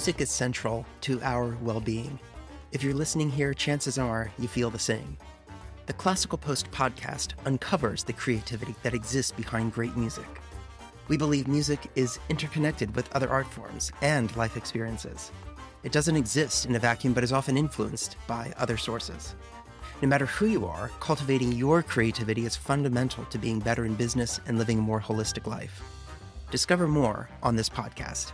Music is central to our well being. If you're listening here, chances are you feel the same. The Classical Post podcast uncovers the creativity that exists behind great music. We believe music is interconnected with other art forms and life experiences. It doesn't exist in a vacuum, but is often influenced by other sources. No matter who you are, cultivating your creativity is fundamental to being better in business and living a more holistic life. Discover more on this podcast.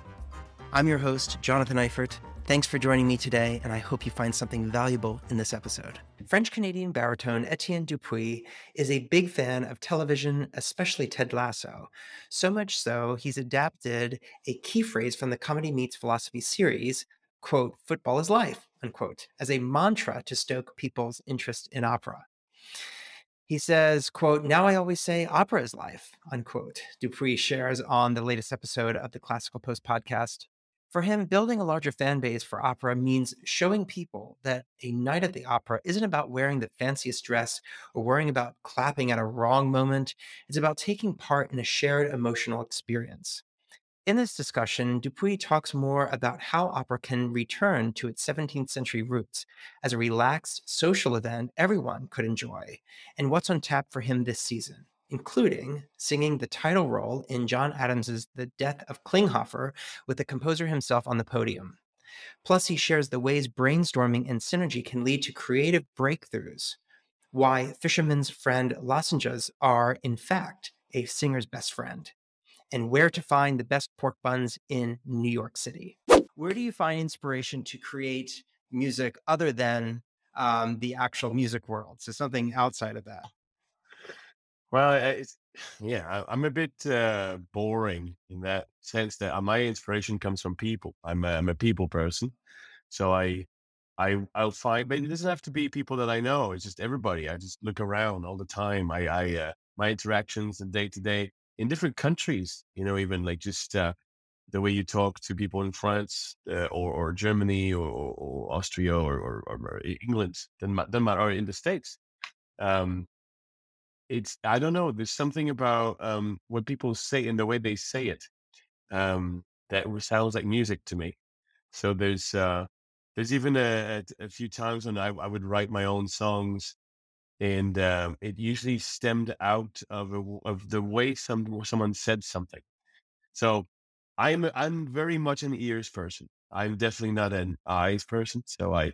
I'm your host, Jonathan Eifert. Thanks for joining me today, and I hope you find something valuable in this episode. French Canadian baritone Etienne Dupuis is a big fan of television, especially Ted Lasso. So much so, he's adapted a key phrase from the Comedy Meets Philosophy series, quote, football is life, unquote, as a mantra to stoke people's interest in opera. He says, quote, now I always say opera is life, unquote. Dupuis shares on the latest episode of the Classical Post podcast. For him, building a larger fan base for opera means showing people that a night at the opera isn't about wearing the fanciest dress or worrying about clapping at a wrong moment. It's about taking part in a shared emotional experience. In this discussion, Dupuis talks more about how opera can return to its 17th century roots as a relaxed social event everyone could enjoy, and what's on tap for him this season, including singing the title role in John Adams's The Death of Klinghoffer with the composer himself on the podium. Plus, he shares the ways brainstorming and synergy can lead to creative breakthroughs, why fisherman's friend lozenges are, in fact, a singer's best friend and where to find the best pork buns in New York City. Where do you find inspiration to create music other than um, the actual music world? So something outside of that. Well, it's, yeah, I, am a bit uh, boring in that sense that uh, my inspiration comes from people. I'm a, I'm a people person, so I I I'll find, but it doesn't have to be people that I know. It's just everybody. I just look around all the time. I I uh, my interactions and day to day in different countries, you know, even like just uh, the way you talk to people in France uh, or, or Germany or, or Austria or, or, or England, Denmark, Denmark, or in the States. Um, it's, I don't know, there's something about um, what people say and the way they say it um, that sounds like music to me. So there's, uh, there's even a, a, a few times when I, I would write my own songs and um, it usually stemmed out of a, of the way some someone said something. So I'm I'm very much an ears person. I'm definitely not an eyes person. So I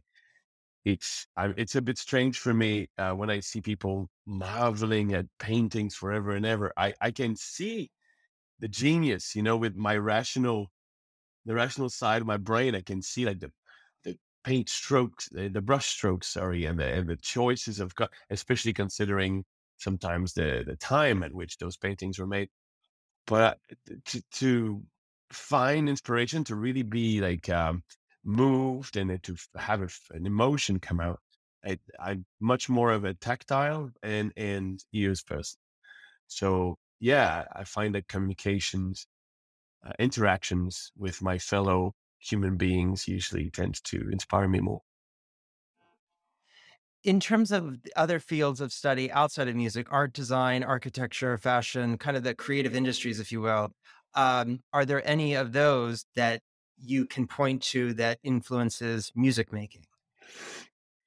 it's I, it's a bit strange for me uh, when I see people marveling at paintings forever and ever. I I can see the genius, you know, with my rational the rational side of my brain. I can see like the the paint strokes, the, the brush strokes, sorry, and the, and the choices of, especially considering sometimes the, the time at which those paintings were made. But uh, to, to find inspiration, to really be like um, moved and to have a, an emotion come out, I, I'm much more of a tactile and, and ears person. So yeah, I find that communications, uh, interactions with my fellow human beings usually tends to inspire me more. In terms of other fields of study outside of music, art design, architecture, fashion, kind of the creative industries, if you will, um, are there any of those that you can point to that influences music making?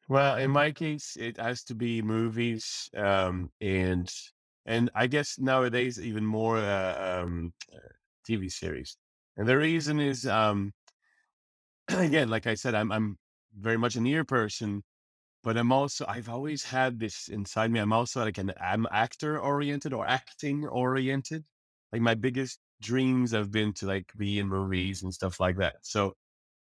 Well, in my case, it has to be movies, um, and and I guess nowadays even more uh, um, uh, TV series. And the reason is um, again, like I said, I'm I'm very much an ear person, but I'm also I've always had this inside me. I'm also like an I'm actor oriented or acting oriented. Like my biggest dreams have been to like be in movies and stuff like that. So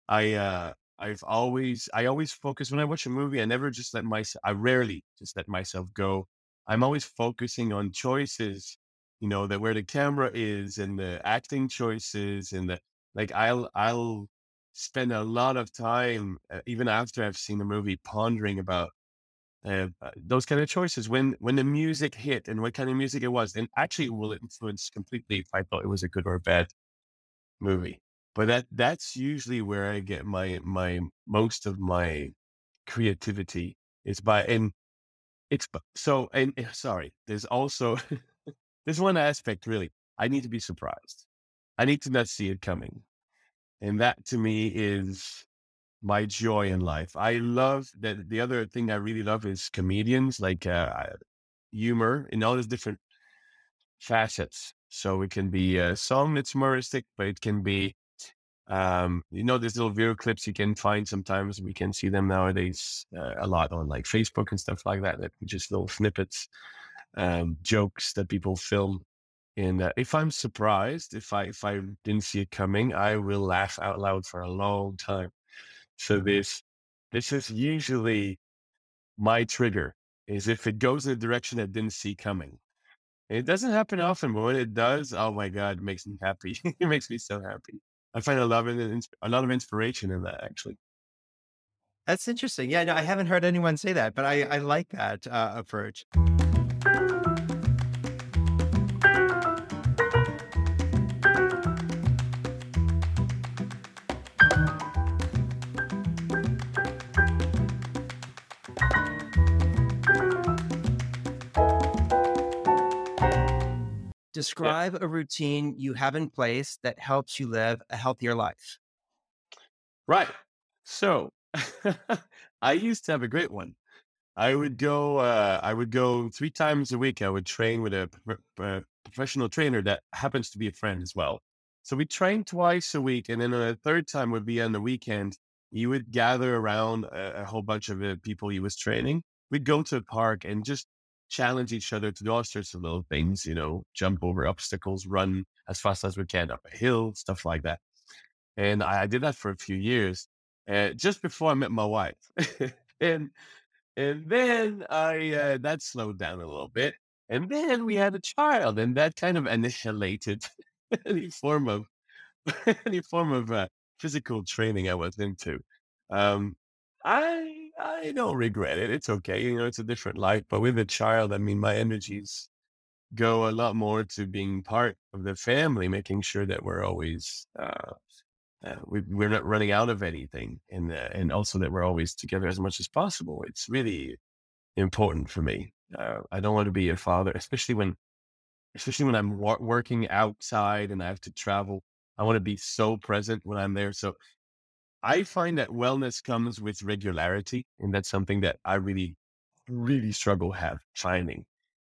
I uh I've always I always focus when I watch a movie, I never just let myself I rarely just let myself go. I'm always focusing on choices, you know, that where the camera is and the acting choices and the like I'll I'll spend a lot of time, uh, even after I've seen the movie, pondering about uh, those kind of choices. When when the music hit and what kind of music it was, and actually it will influence completely if I thought it was a good or a bad movie. But that that's usually where I get my my most of my creativity is by and it's so and eh, sorry. There's also there's one aspect really. I need to be surprised. I need to not see it coming. And that to me is my joy in life. I love that. The other thing I really love is comedians, like uh, humor in all these different facets. So it can be a song that's humoristic, but it can be, um, you know, these little video clips you can find sometimes. We can see them nowadays uh, a lot on like Facebook and stuff like that. That just little snippets, um, jokes that people film. And uh, if I'm surprised, if I if I didn't see it coming, I will laugh out loud for a long time. So this this is usually my trigger. Is if it goes in a direction I didn't see coming. It doesn't happen often, but when it does, oh my god, it makes me happy. it makes me so happy. I find a lot of a lot of inspiration in that actually. That's interesting. Yeah, no, I haven't heard anyone say that, but I, I like that uh, approach. Describe yeah. a routine you have in place that helps you live a healthier life. Right. So I used to have a great one. I would go. Uh, I would go three times a week. I would train with a, a professional trainer that happens to be a friend as well. So we train twice a week, and then a third time would be on the weekend. He would gather around a, a whole bunch of uh, people he was training. We'd go to a park and just challenge each other to do all sorts of little things, you know, jump over obstacles, run as fast as we can up a hill, stuff like that. And I, I did that for a few years, uh, just before I met my wife. and and then I uh, that slowed down a little bit. And then we had a child, and that kind of annihilated any form of any form of uh, physical training I was into. Um, I I don't regret it. It's okay. You know, it's a different life. But with a child, I mean, my energies go a lot more to being part of the family, making sure that we're always, uh, uh, we, are not running out of anything, and uh, and also that we're always together as much as possible. It's really important for me. Uh, I don't want to be a father, especially when, especially when I'm wa- working outside and I have to travel. I want to be so present when I'm there. So I find that wellness comes with regularity, and that's something that I really, really struggle have finding.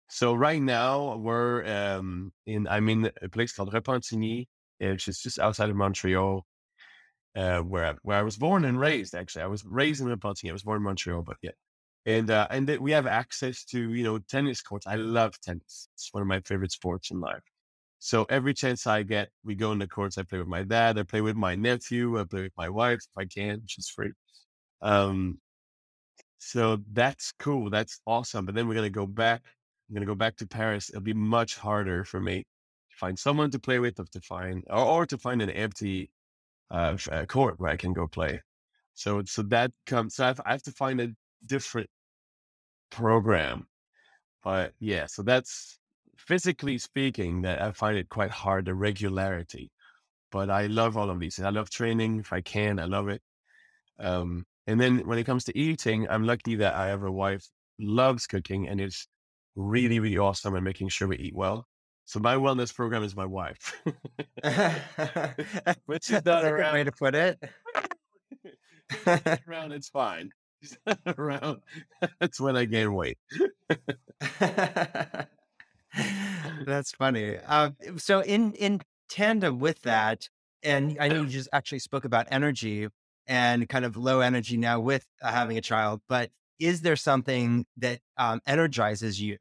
So right now we're um, in I'm in a place called Repentigny, which is just outside of Montreal, uh, where I, where I was born and raised. Actually, I was raised in Repentigny. I was born in Montreal, but yeah, and uh, and we have access to you know tennis courts. I love tennis. It's one of my favorite sports in life. So every chance I get, we go in the courts. I play with my dad. I play with my nephew. I play with my wife if I can. She's free. Um, so that's cool. That's awesome. But then we're gonna go back. I'm gonna go back to Paris. It'll be much harder for me to find someone to play with, or to find or, or to find an empty uh, uh, court where I can go play. So so that comes. So I have, I have to find a different program. But yeah, so that's physically speaking, that I find it quite hard, the regularity. But I love all of these. I love training if I can. I love it. Um, and then when it comes to eating, I'm lucky that I have a wife loves cooking and is really, really awesome at making sure we eat well. So my wellness program is my wife. Which is not a way to put it. around, it's fine. around, that's when I gain weight. That's funny. Uh, so in in tandem with that, and I know you just actually spoke about energy and kind of low energy now with uh, having a child, but is there something that um, energizes you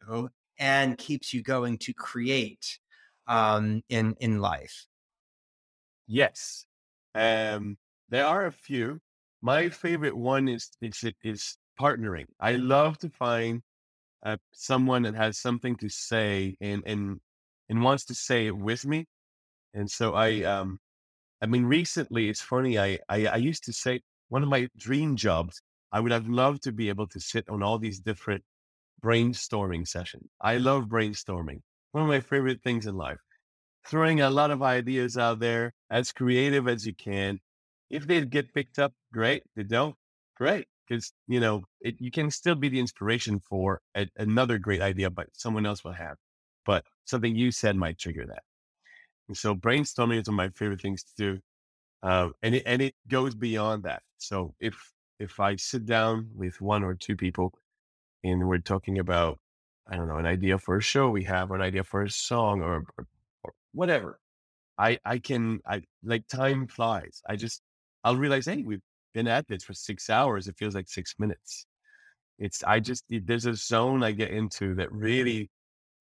and keeps you going to create um, in in life? Yes, um, there are a few. My favorite one is is is partnering. I love to find uh, someone that has something to say and and and wants to say it with me. And so I um I mean recently it's funny I, I I used to say one of my dream jobs I would have loved to be able to sit on all these different brainstorming sessions. I love brainstorming. One of my favorite things in life. Throwing a lot of ideas out there as creative as you can. If they get picked up, great. They don't, great because you know it, you can still be the inspiration for a, another great idea, but someone else will have. But something you said might trigger that. And so brainstorming is one of my favorite things to do. Um, and it, and it goes beyond that. So if if I sit down with one or two people and we're talking about I don't know an idea for a show we have, or an idea for a song, or, or, or whatever, I I can I like time flies. I just I'll realize, hey, we've been at this for six hours. It feels like six minutes. It's I just there's a zone I get into that really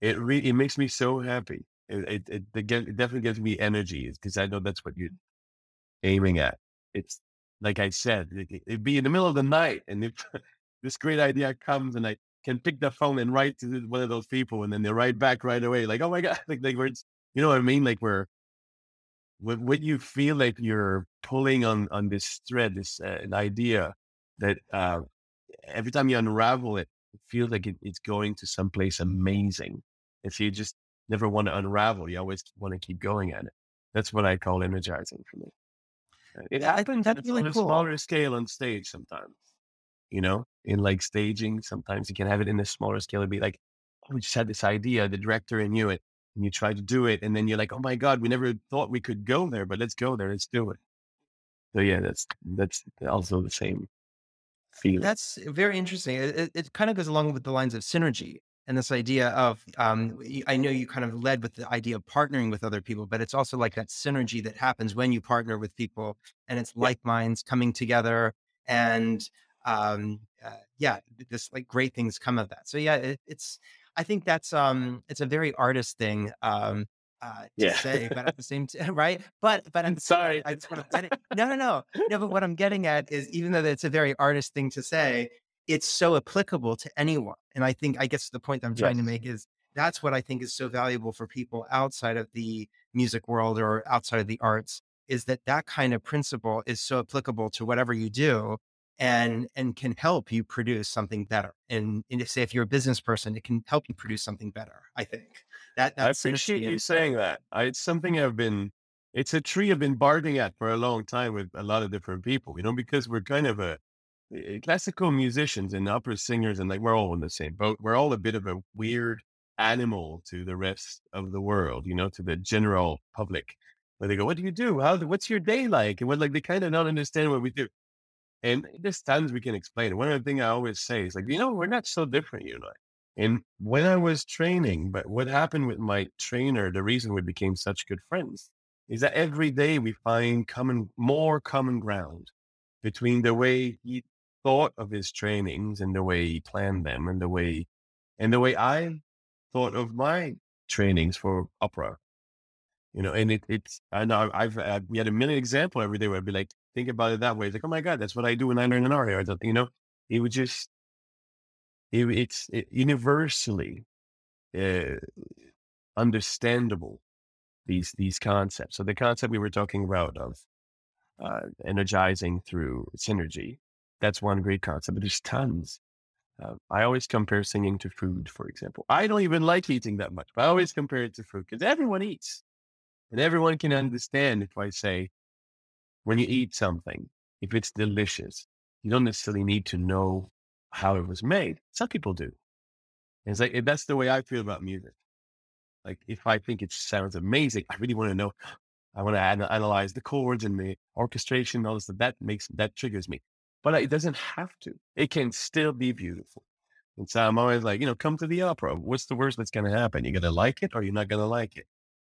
it really it makes me so happy. It it, it, it definitely gives me energy because I know that's what you're aiming at. It's like I said, it, it'd be in the middle of the night, and if this great idea comes, and I can pick the phone and write to one of those people, and then they write back right away, like, "Oh my god!" Like, like we're, you know what I mean? Like we're when, when you feel like you're pulling on on this thread, this uh, an idea that uh, every time you unravel it, it feels like it, it's going to someplace amazing. If you just never want to unravel, you always want to keep going at it. That's what I call energizing for me. Uh, it happens on really a cool. smaller scale on stage sometimes. You know, in like staging, sometimes you can have it in a smaller scale. It'd be like, oh, we just had this idea, the director and you, it and you try to do it, and then you're like, oh my god, we never thought we could go there, but let's go there, let's do it. So yeah, that's that's also the same feeling. That's very interesting. It, it, kind of goes along with the lines of synergy and this idea of um, I know you kind of led with the idea of partnering with other people, but it's also like that synergy that happens when you partner with people, and it's like minds coming together, and um, uh, yeah, this like great things come of that. So yeah, it, it's I think that's um it's a very artist thing um uh, to Yeah. say, but at the same time, right? But but I'm Sorry. I just want to getting, no no no no. But what I'm getting at is even though it's a very artist thing to say, it's so applicable to anyone. And I think I guess the point I'm trying to make is that's what I think is so valuable for people outside of the music world or outside of the arts is that that kind of principle is so applicable to whatever you do and and can help you produce something better. And, and say if you're a business person, it can help you produce something better. I think that I that's appreciate you saying that. I, it's something I've been, it's a tree I've been barking at for a long time with a lot of different people, you know, because we're kind of a, eh, classical musicians and opera singers, and like we're all in the same boat. We're all a bit of a weird animal to the rest of the world, you know, to the general public, where they go, "What do you do? How? What's your day like?" And we're like, they kind of don't understand what we do. And there's times we can explain. One of the things I always say is like, you know, we're not so different, you and I. And when I was training, but what happened with my trainer, the reason we became such good friends is that every day we find common, more common ground between the way he thought of his trainings and the way he planned them and the way, and the way I thought of my trainings for opera. You know, and it, it's, I know I've, uh, we had a million example every day where I'd be like, think about it that way. It's like, oh my God, that's what I do when I learn an aria or something, you know, it would just, it, it's it, universally uh, understandable, these, these concepts. So the concept we were talking about of uh, energizing through synergy, that's one great concept, but there's tons. Uh, I always compare singing to food, for example. I don't even like eating that much, but I always compare it to food because everyone eats. And everyone can understand if I say, when you eat something, if it's delicious, you don't necessarily need to know how it was made. Some people do. And it's like, that's the way I feel about music. Like, if I think it sounds amazing, I really want to know. I want to an- analyze the chords and the orchestration, all this. That makes, that triggers me. But it doesn't have to. It can still be beautiful. And so I'm always like, you know, come to the opera. What's the worst that's going to happen? You're going to like it or you're not going to like it.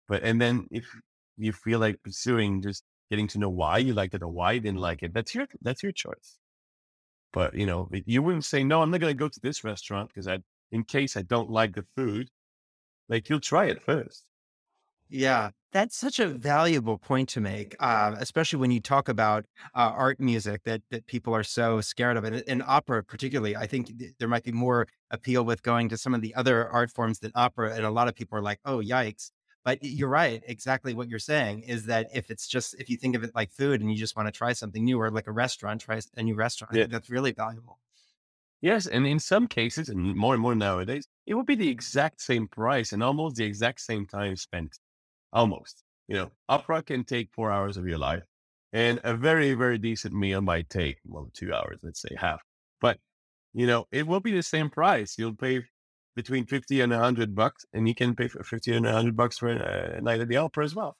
But, and then if you feel like pursuing just getting to know why you liked it or why you didn't like it, that's your, that's your choice. But, you know, you wouldn't say, no, I'm not going to go to this restaurant because I, in case I don't like the food, like you'll try it first. Yeah, that's such a valuable point to make, uh, especially when you talk about uh, art music that that people are so scared of, and in opera particularly. I think th- there might be more appeal with going to some of the other art forms than opera, and a lot of people are like, "Oh, yikes!" But you're right. Exactly what you're saying is that if it's just if you think of it like food and you just want to try something new, or like a restaurant, try a new restaurant. Yeah. that's really valuable. Yes, and in some cases, and more and more nowadays, it would be the exact same price and almost the exact same time spent. Almost. You know, opera can take four hours of your life, and a very, very decent meal might take, well, two hours, let's say half. But, you know, it will be the same price. You'll pay between 50 and 100 bucks, and you can pay for 50 and 100 bucks for a, night at the opera as well.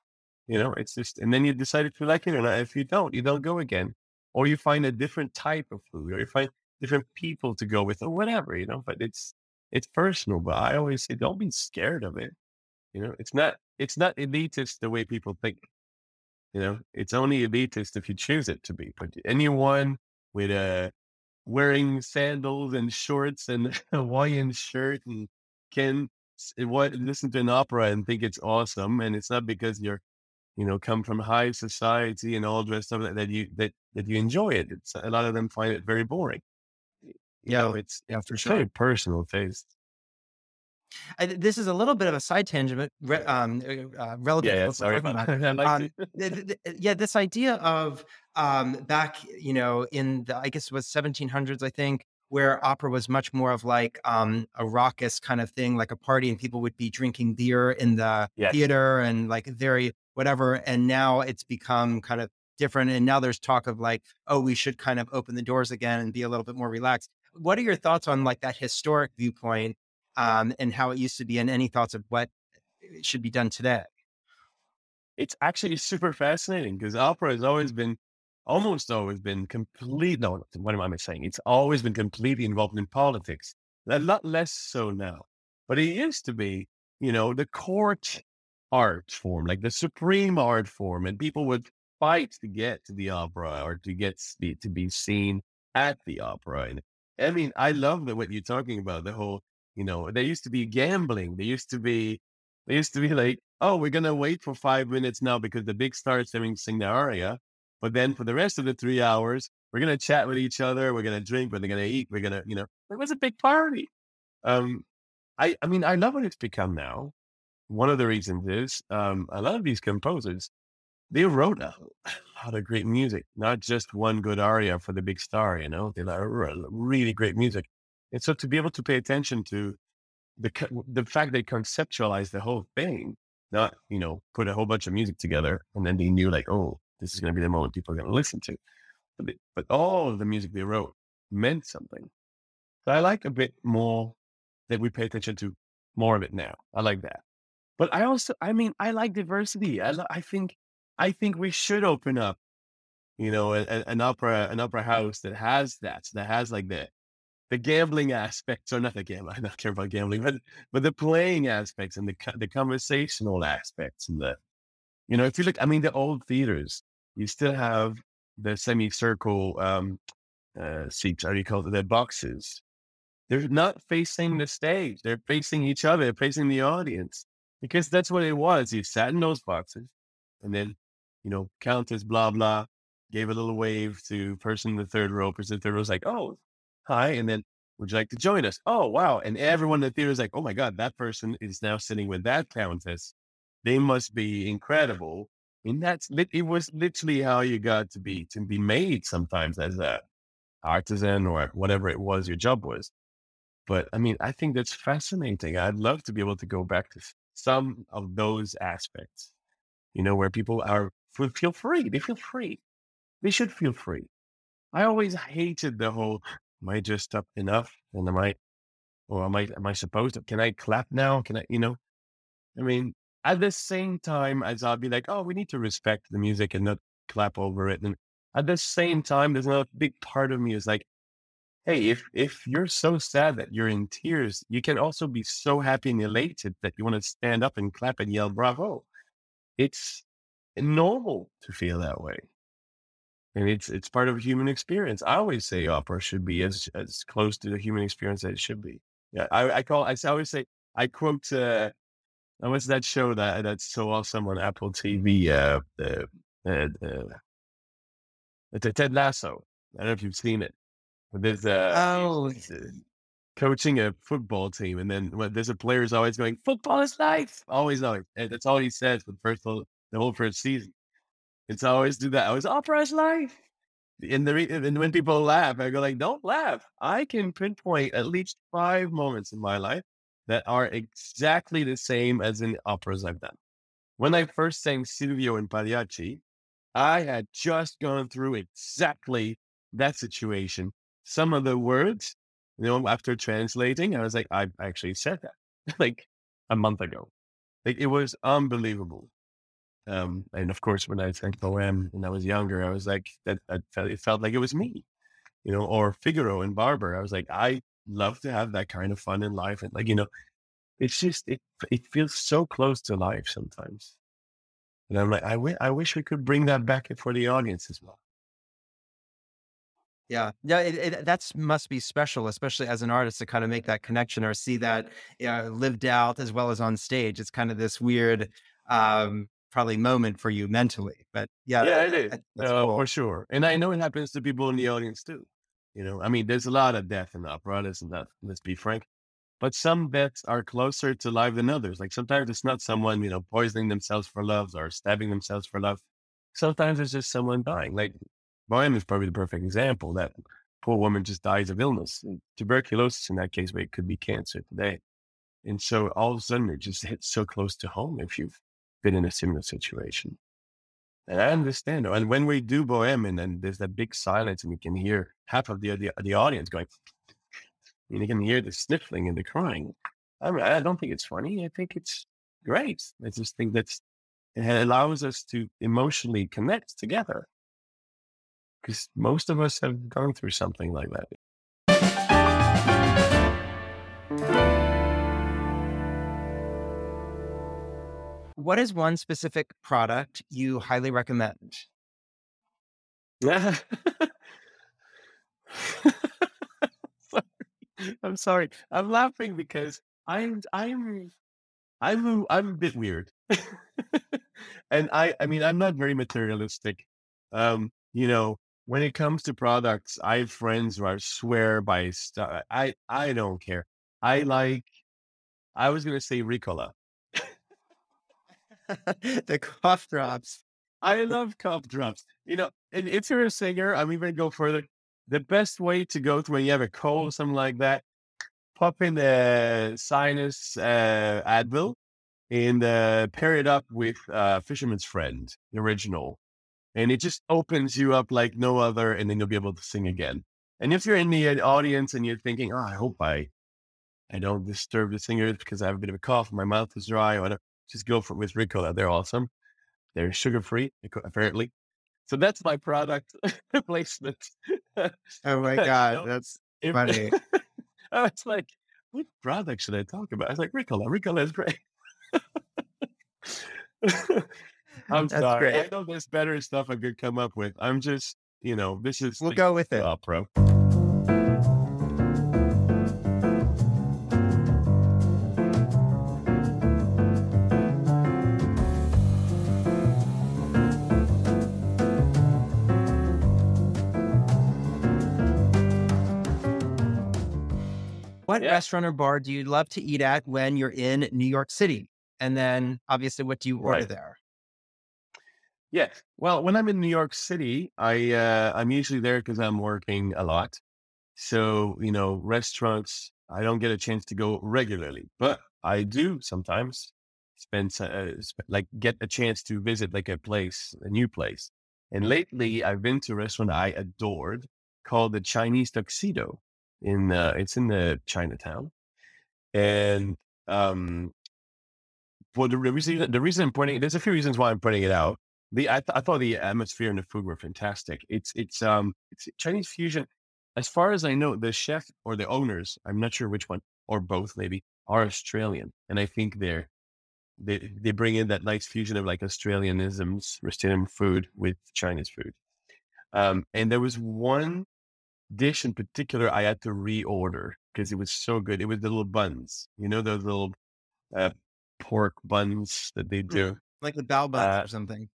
You know, it's just, and then you decide if you like it or not. If you don't, you don't go again, or you find a different type of food, or you find different people to go with, or whatever. You know, but it's it's personal. But I always say, don't be scared of it. You know, it's not it's not elitist the way people think. You know, it's only elitist if you choose it to be. But anyone with a wearing sandals and shorts and a Hawaiian shirt and can what listen to an opera and think it's awesome, and it's not because you're you know come from high society and all dressed up that you that that you enjoy it. It's a lot of them find it very boring. You yeah, know, it's yeah, for it's sure. very personal taste. I, this is a little bit of a side tangent, but re, um, uh, uh relative. Yeah, yeah sorry about that. Like um, th- th- yeah, this idea of um, back, you know, in the I guess it was 1700s, I think, where opera was much more of like um, a raucous kind of thing, like a party, and people would be drinking beer in the yes. theater and like very whatever. And now it's become kind of different. And now there's talk of like, oh, we should kind of open the doors again and be a little bit more relaxed. What are your thoughts on like that historic viewpoint um, and how it used to be, and any thoughts of what should be done today? It's actually super fascinating because opera has always been, almost always been complete. No, what am I saying? It's always been completely involved in politics. A lot less so now, but it used to be, you know, the court art form, like the supreme art form, and people would fight to get to the opera or to get to be seen at the opera. And I mean, I love what you're talking about, the whole you know, there used to be gambling. There used to be, there used to be like, oh, we're gonna wait for five minutes now because the big star is having sing the aria. But then for the rest of the three hours, we're gonna chat with each other. We're gonna drink. We're gonna eat. We're gonna, you know, it was a big party. Um, I, I mean, I love what it's become now. One of the reasons is um, a lot of these composers, they wrote a lot of great music, not just one good aria for the big star. You know, they like really great music. And so to be able to pay attention to the the fact they conceptualized the whole thing, not you know put a whole bunch of music together and then they knew like oh this is going to be the moment people are going to listen to, but but all of the music they wrote meant something. So I like a bit more that we pay attention to more of it now. I like that. But I also, I mean, I like diversity. I, I think, I think we should open up, you know, a, a, an opera, an opera house that has that, that has like the the gambling aspects, or not the gambling, I don't care about gambling, but but the playing aspects and the the conversational aspects and the, you know, if you look, I mean, the old theaters, you still have the semicircle um, uh, seats, do you call it, the boxes. They're not facing the stage; they're facing each other, facing the audience, because that's what it was. You sat in those boxes, and then, you know, Countess blah blah gave a little wave to person in the third row. Person in the third row was like, "Oh, hi, and then would you like to join us? Oh, wow. And everyone in the theater is like, oh my God, that person is now sitting with that countess. They must be incredible. And that's it was literally how you got to be to be made sometimes as a artisan or whatever it was your job was. But I mean, I think that's fascinating. I'd love to be able to go back to some of those aspects, you know, where people are feel free. They feel free. They should feel free. I always hated the whole am I just up enough? And am I, or am I, am I supposed to, can I clap now? Can I, you know, I mean, at the same time as I'll be like, oh, we need to respect the music and not clap over it. And at the same time, there's another big part of me is like, hey, if if you're so sad that you're in tears, you can also be so happy and elated that you want to stand up and clap and yell bravo. It's normal to feel that way and it's it's part of a human experience. I always say opera should be as as close to the human experience as it should be. Yeah, I, I call I always say I quote uh, what's that show that that's so awesome on Apple TV? Uh, the uh, uh, Ted Lasso. I don't know if you've seen it, but there's uh, oh. coaching a football team, and then when there's a player is always going, "Football is life." Always, always. That's all he says for the first whole, the whole first season. It's always do that. I always opera's life. And the and when people laugh, I go like, don't laugh. I can pinpoint at least five moments in my life that are exactly the same as in operas I've done. When I first sang Silvio in Pagliacci, I had just gone through exactly that situation. Some of the words, you know, after translating, I was like, I actually said that like a month ago. Like it was unbelievable. Um, and of course, when I sang Bohème when I was younger, I was like, that, that felt, it felt like it was me, you know, or Figaro and Barber. I was like, I love to have that kind of fun in life. And like, you know, it's just, it, it feels so close to life sometimes. And I'm like, I, w- I wish we could bring that back for the audience as well. Yeah, yeah, it, it, must be special, especially as an artist to kind of make that connection or see that uh, lived out as well as on stage. It's kind of this weird, um, probably moment for you mentally. But yeah, yeah, it is uh, cool. for sure. And I know it happens to people in the audience too. You know, I mean, there's a lot of death in opera, isn't? Let's be frank. But some deaths are closer to life than others. Like sometimes it's not someone, you know, poisoning themselves for love or stabbing themselves for love. Sometimes it's just someone dying. Like Bohème is probably the perfect example. That poor woman just dies of illness, and tuberculosis in that case, but it could be cancer today. And so all of a sudden, it just hits so close to home if you've been in a similar situation. And I understand. And when we do Bohemian, and there's that big silence, and you can hear half of the uh, the, uh, the audience going, and you can hear the sniffling and the crying. I mean, I don't think it's funny. I think it's great. I just think that it allows us to emotionally connect together because most of us have gone through something like that. What is one specific product you highly recommend? I'm sorry. I'm laughing because I'm I'm I'm I'm a bit weird. and I I mean I'm not very materialistic. Um, you know, when it comes to products, I have friends who I swear by stuff. I I don't care. I like. I was gonna say Ricola. the cough drops. I love cough drops. You know, and if you're a singer, I'm even go further. The best way to go through when you have a cold or something like that, pop in the sinus uh, Advil and uh, pair it up with uh, Fisherman's Friend, the original and it just opens you up like no other and then you'll be able to sing again and if you're in the uh, audience and you're thinking oh i hope i i don't disturb the singers because i have a bit of a cough my mouth is dry or whatever just go for with ricola they're awesome they're sugar free apparently so that's my product placement oh my god that's if, funny i was like what product should i talk about i was like ricola ricola is great I'm That's sorry. Great. I know there's better stuff I could come up with. I'm just, you know, this is. We'll go with it. Opera. What yeah. restaurant or bar do you love to eat at when you're in New York City? And then obviously, what do you order right. there? Yeah. Well, when I'm in New York City, I uh, I'm usually there because I'm working a lot. So you know, restaurants I don't get a chance to go regularly, but I do sometimes spend uh, sp- like get a chance to visit like a place, a new place. And lately, I've been to a restaurant I adored called the Chinese Tuxedo. In uh, it's in the Chinatown, and um, well, the reason the reason I'm pointing there's a few reasons why I'm pointing it out. The I, th- I thought the atmosphere and the food were fantastic. It's it's um it's Chinese fusion. As far as I know, the chef or the owners, I'm not sure which one or both maybe, are Australian, and I think they're they they bring in that nice fusion of like Australianisms, Australian food with Chinese food. Um, and there was one dish in particular I had to reorder because it was so good. It was the little buns, you know, those little uh, pork buns that they mm, do, like the bao buns uh, or something.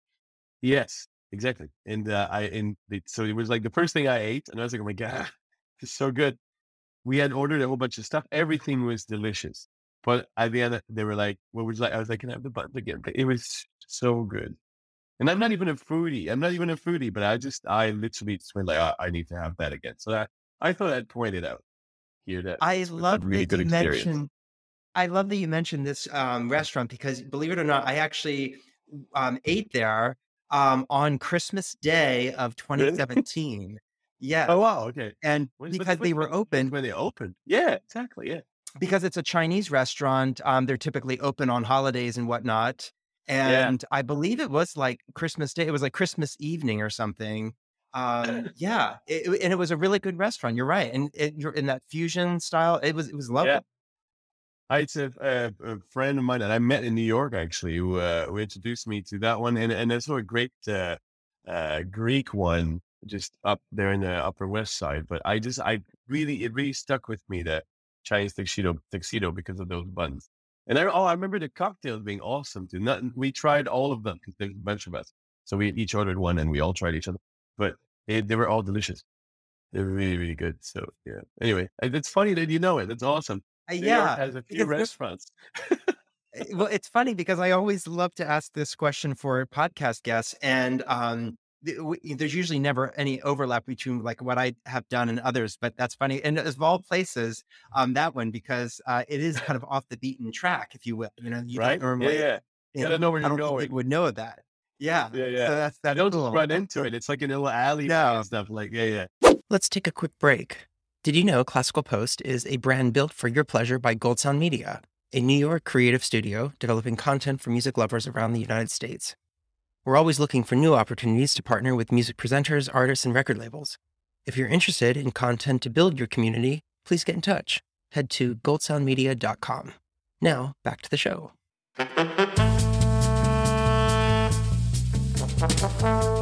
Yes, exactly. And uh, I and the, so it was like the first thing I ate, and I was like, oh my god, it's so good. We had ordered a whole bunch of stuff. Everything was delicious. But at the end, they were like, "What would you like?" I was like, "Can I have the buns again?" It was so good. And I'm not even a foodie. I'm not even a foodie, but I just, I literally just went like, oh, I need to have that again. So that I thought I'd point it out here. That I love really that you mentioned. I love that you mentioned this um, restaurant because, believe it or not, I actually um, ate there um, on Christmas Day of 2017. Yeah. Oh wow. Okay. And because they were open when they opened. Yeah. Exactly. Yeah. Because it's a Chinese restaurant, um, they're typically open on holidays and whatnot. And I believe it was like Christmas Day. It was like Christmas evening or something. Um, yeah, it, and it was a really good restaurant. You're right, and it, you're in that fusion style. It was it was lovely. Yeah. I, it's a, a, a friend of mine that I met in New York actually who, uh, who introduced me to that one, and and it's a great uh, uh, Greek one just up there in the Upper West Side. But I just I really it really stuck with me that Chinese tuxedo tuxedo because of those buns. And I oh I remember the cocktails being awesome too. Not, we tried all of them because there's a bunch of us, so we each ordered one and we all tried each other. But it, they were all delicious. They were really really good. So yeah. Anyway, it's funny that you know it. It's awesome. Uh, yeah. has a few restaurants. Uh, well, it's funny because I always love to ask this question for podcast guests, and um, there's usually never any overlap between like what I have done and others. But that's funny, and of all places, um, that one because uh, it is kind of off the beaten track, if you will. You know, you right? normally, yeah, yeah. you Gotta know where you're don't going. would know that. Yeah, Yeah, So yeah. that's I that's don't cool. run into it. It's like in a little alley No. and stuff. Like, yeah, yeah. Let's take a quick break. Did you know Classical Post is a brand built for your pleasure by Gold Sound Media, a New York creative studio developing content for music lovers around the United States? We're always looking for new opportunities to partner with music presenters, artists, and record labels. If you're interested in content to build your community, please get in touch. Head to goldsoundmedia.com. Now, back to the show.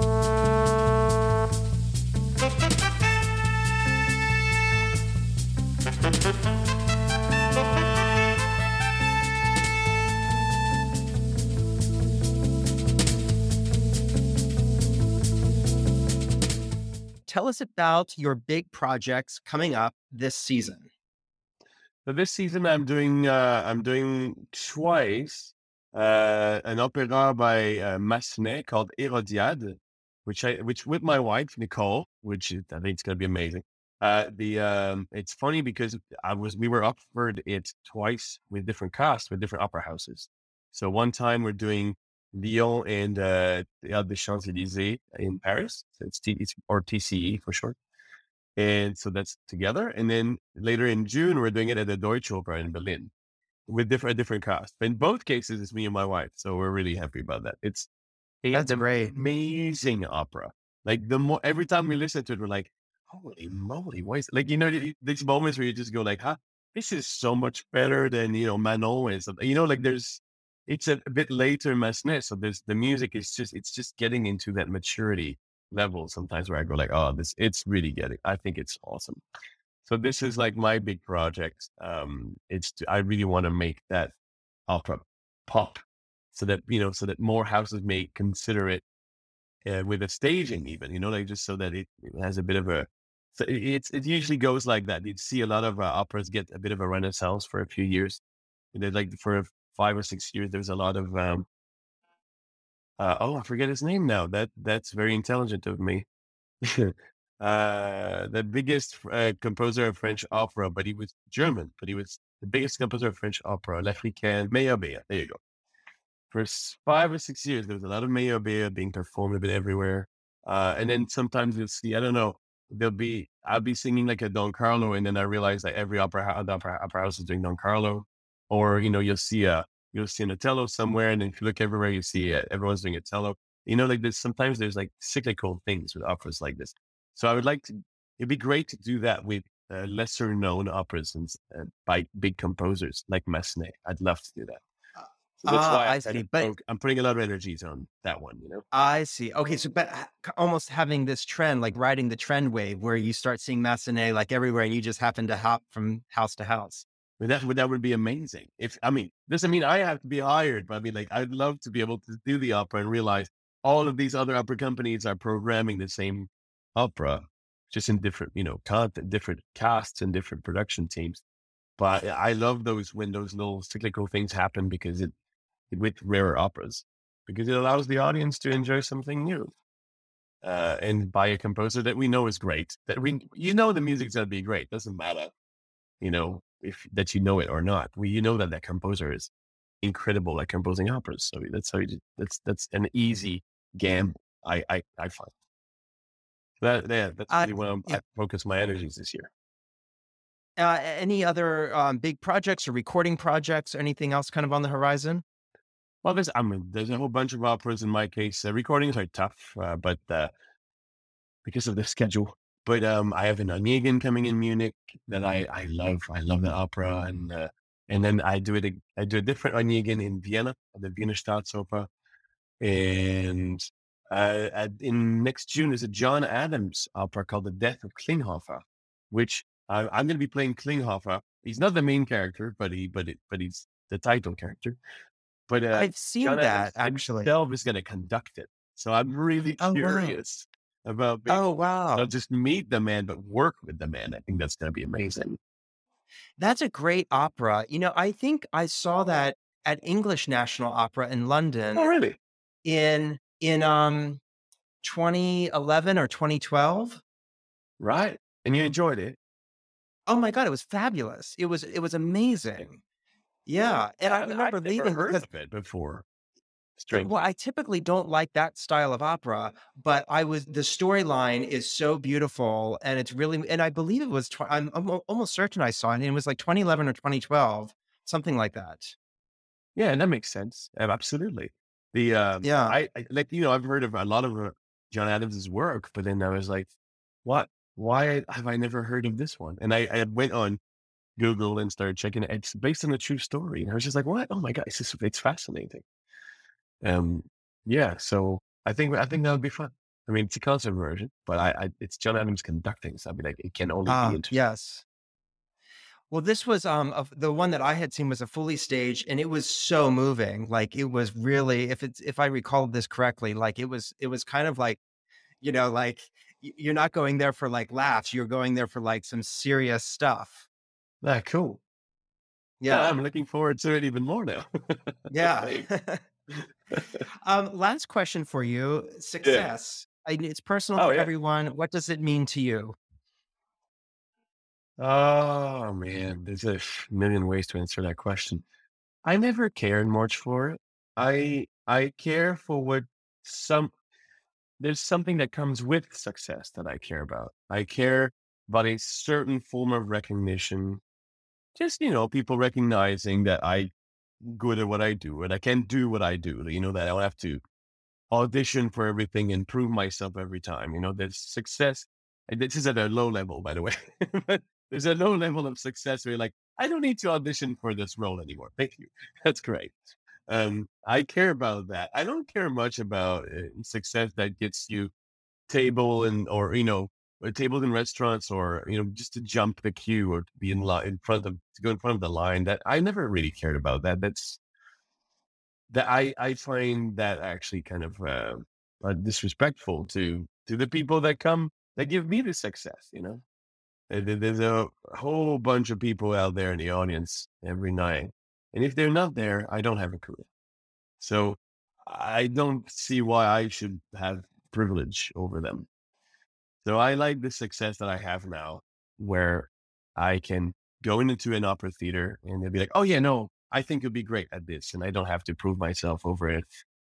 Tell us about your big projects coming up this season. So this season, I'm doing uh, I'm doing twice uh, an opera by uh, Massenet called Hérodiade, which I which with my wife Nicole, which I think it's gonna be amazing. Uh, the um, it's funny because I was we were offered it twice with different casts with different opera houses. So one time we're doing Lyon and uh, the Champs Elysees in Paris. So it's, T, it's or TCE for short. And so that's together. And then later in June, we're doing it at the Deutsche Oper in Berlin with different different cast. In both cases, it's me and my wife. So we're really happy about that. It's a- That's an great. amazing opera. Like the more every time we listen to it, we're like, holy moly, why is like you know these moments where you just go like, huh, this is so much better than you know Manon and something. You know, like there's it's a, a bit later in Massenet, so there's the music is just it's just getting into that maturity level sometimes where I go like, oh, this it's really getting. I think it's awesome. So this is like my big project. Um, it's to, I really want to make that opera pop, so that you know, so that more houses may consider it uh, with a staging, even you know, like just so that it, it has a bit of a. So it, it's it usually goes like that. You'd see a lot of uh, operas get a bit of a renaissance for a few years. You know, like for five or six years, there's a lot of um, uh, oh, I forget his name now. That that's very intelligent of me. uh, the biggest uh, composer of French opera, but he was German. But he was the biggest composer of French opera, L'Africaine, Meyerbeer. There you go. For five or six years, there was a lot of Meyerbeer being performed a bit everywhere. Uh, and then sometimes you'll see, I don't know, there'll be, I'll be singing like a Don Carlo, and then I realize that every opera, opera, opera house is doing Don Carlo. Or, you know, you'll see a, you'll see an Otello somewhere, and then if you look everywhere, you see uh, everyone's doing Otello. You know, like there's sometimes there's like cyclical things with operas like this. So I would like to, it'd be great to do that with uh, lesser known operas and uh, by big composers like Massenet. I'd love to do that. So that's Ah, why I I, see, but- I'm putting a lot of energies on that one, you know? I see. Okay, so but almost having this trend, like riding the trend wave, where you start seeing Massenet like everywhere, and you just happen to hop from house to house. But that would that would be amazing. If I mean, doesn't mean I have to be hired, but I mean, like, I'd love to be able to do the opera and realize all of these other opera companies are programming the same opera, just in different, you know, content, different casts and different production teams. But I love those when those little cyclical things happen because it, with rare operas, because it allows the audience to enjoy something new. Uh, and by a composer that we know is great, that we, you know, the music's gonna be great. Doesn't matter, you know, if that you know it or not. We, you know that that composer is incredible at composing operas. So that's how you, that's that's an easy gamble. I I, I find that yeah, that's I- really where I'm, yeah. I focus my energies this year. Uh, any other um, big projects or recording projects? Or anything else kind of on the horizon? Well, there's I mean, there's a whole bunch of operas in my case. Uh, recordings are tough, uh, but uh, because of the schedule. But um, I have an Onegin coming in Munich that I, I love. I love the opera, and uh, and then I do it. I do a different Onegin in Vienna, the Vienna Staatsoper, and uh, at, in next June there's a John Adams opera called The Death of Klinghoffer, which I, I'm going to be playing Klinghoffer. He's not the main character, but he but it but he's the title character. But uh, I've seen John that Adams actually. himself is going to conduct it, so I'm really Oh, curious about being Oh wow. not just meet the man, but work with the man. I think that's going to be amazing. That's a great opera. You know, I think I saw that at English National Opera in London Oh, really? in in um 2011 or 2012. Right. And you enjoyed it? Oh my god, it was fabulous. It was it was amazing. Yeah, and I remember never leaving heard because of it before. Well, I typically don't like that style of opera, but I was the storyline is so beautiful and it's really and I believe it was tw- I'm, I'm almost certain I saw it and it was like 2011 or 2012, something like that. Yeah, and that makes sense. Absolutely. The um, Yeah. I, I like you know I've heard of a lot of uh, John Adams's work, but then I was like, what? Why have I never heard of this one? And I, I went on Google and started checking it. It's based on a true story, and I was just like, what? Oh my god, it's just, it's fascinating. Um, yeah. So I think I think that would be fun. I mean, it's a concert version, but I, I it's John Adams conducting, so I'd be like, it can only Ah, be interesting. yes. Well, this was um of the one that I had seen was a fully staged, and it was so moving. Like it was really, if it's if I recall this correctly, like it was it was kind of like, you know, like you're not going there for like laughs, you're going there for like some serious stuff. Ah, cool. Yeah, Yeah, I'm looking forward to it even more now. yeah. Um, last question for you: success. I, it's personal Oh, for yeah. everyone. What does it mean to you? Oh man, there's a million ways to answer that question. I never cared much for it. I I care for what some there's something that comes with success that I care about. I care about a certain form of recognition. Just, you know, people recognizing that I good at what I do and I can do what I do. You know, that I don't have to audition for everything and prove myself every time. You know, there's success. And this is at a low level, by the way. but there's a low level of success where you're like, I don't need to audition for this role anymore. Thank you. That's great. Um, I care about that. I don't care much about uh, success that gets you table and or you know tables in restaurants or you know just to jump the queue or to be in line in front of to go in front of the line. That I never really cared about that. That's that I I find that actually kind of uh, uh, disrespectful to to the people that come that give me the success. You know, there's a whole bunch of people out there in the audience every night, and if they're not there, I don't have a career. So I don't see why I should have privilege over them. So I like the success that I have now, where I can go into an opera theater and they'll be like, "Oh yeah, no, I think you'll be great at this," and I don't have to prove myself over it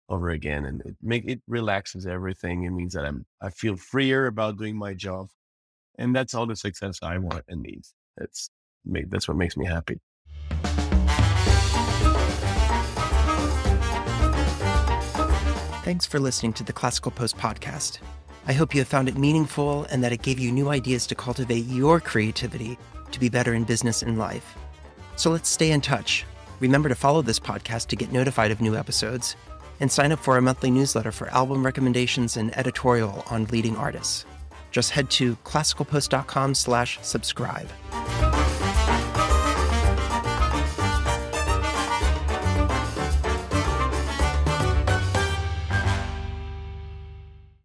over again, and it make it relaxes everything. It means that I'm I feel freer about doing my job, and that's all the success I want and need. That's make that's what makes me happy. Thanks for listening to the Classical Post podcast. I hope you have found it meaningful and that it gave you new ideas to cultivate your creativity to be better in business and life. So let's stay in touch. Remember to follow this podcast to get notified of new episodes and sign up for our monthly newsletter for album recommendations and editorial on leading artists. Just head to classicalpost.com slash subscribe.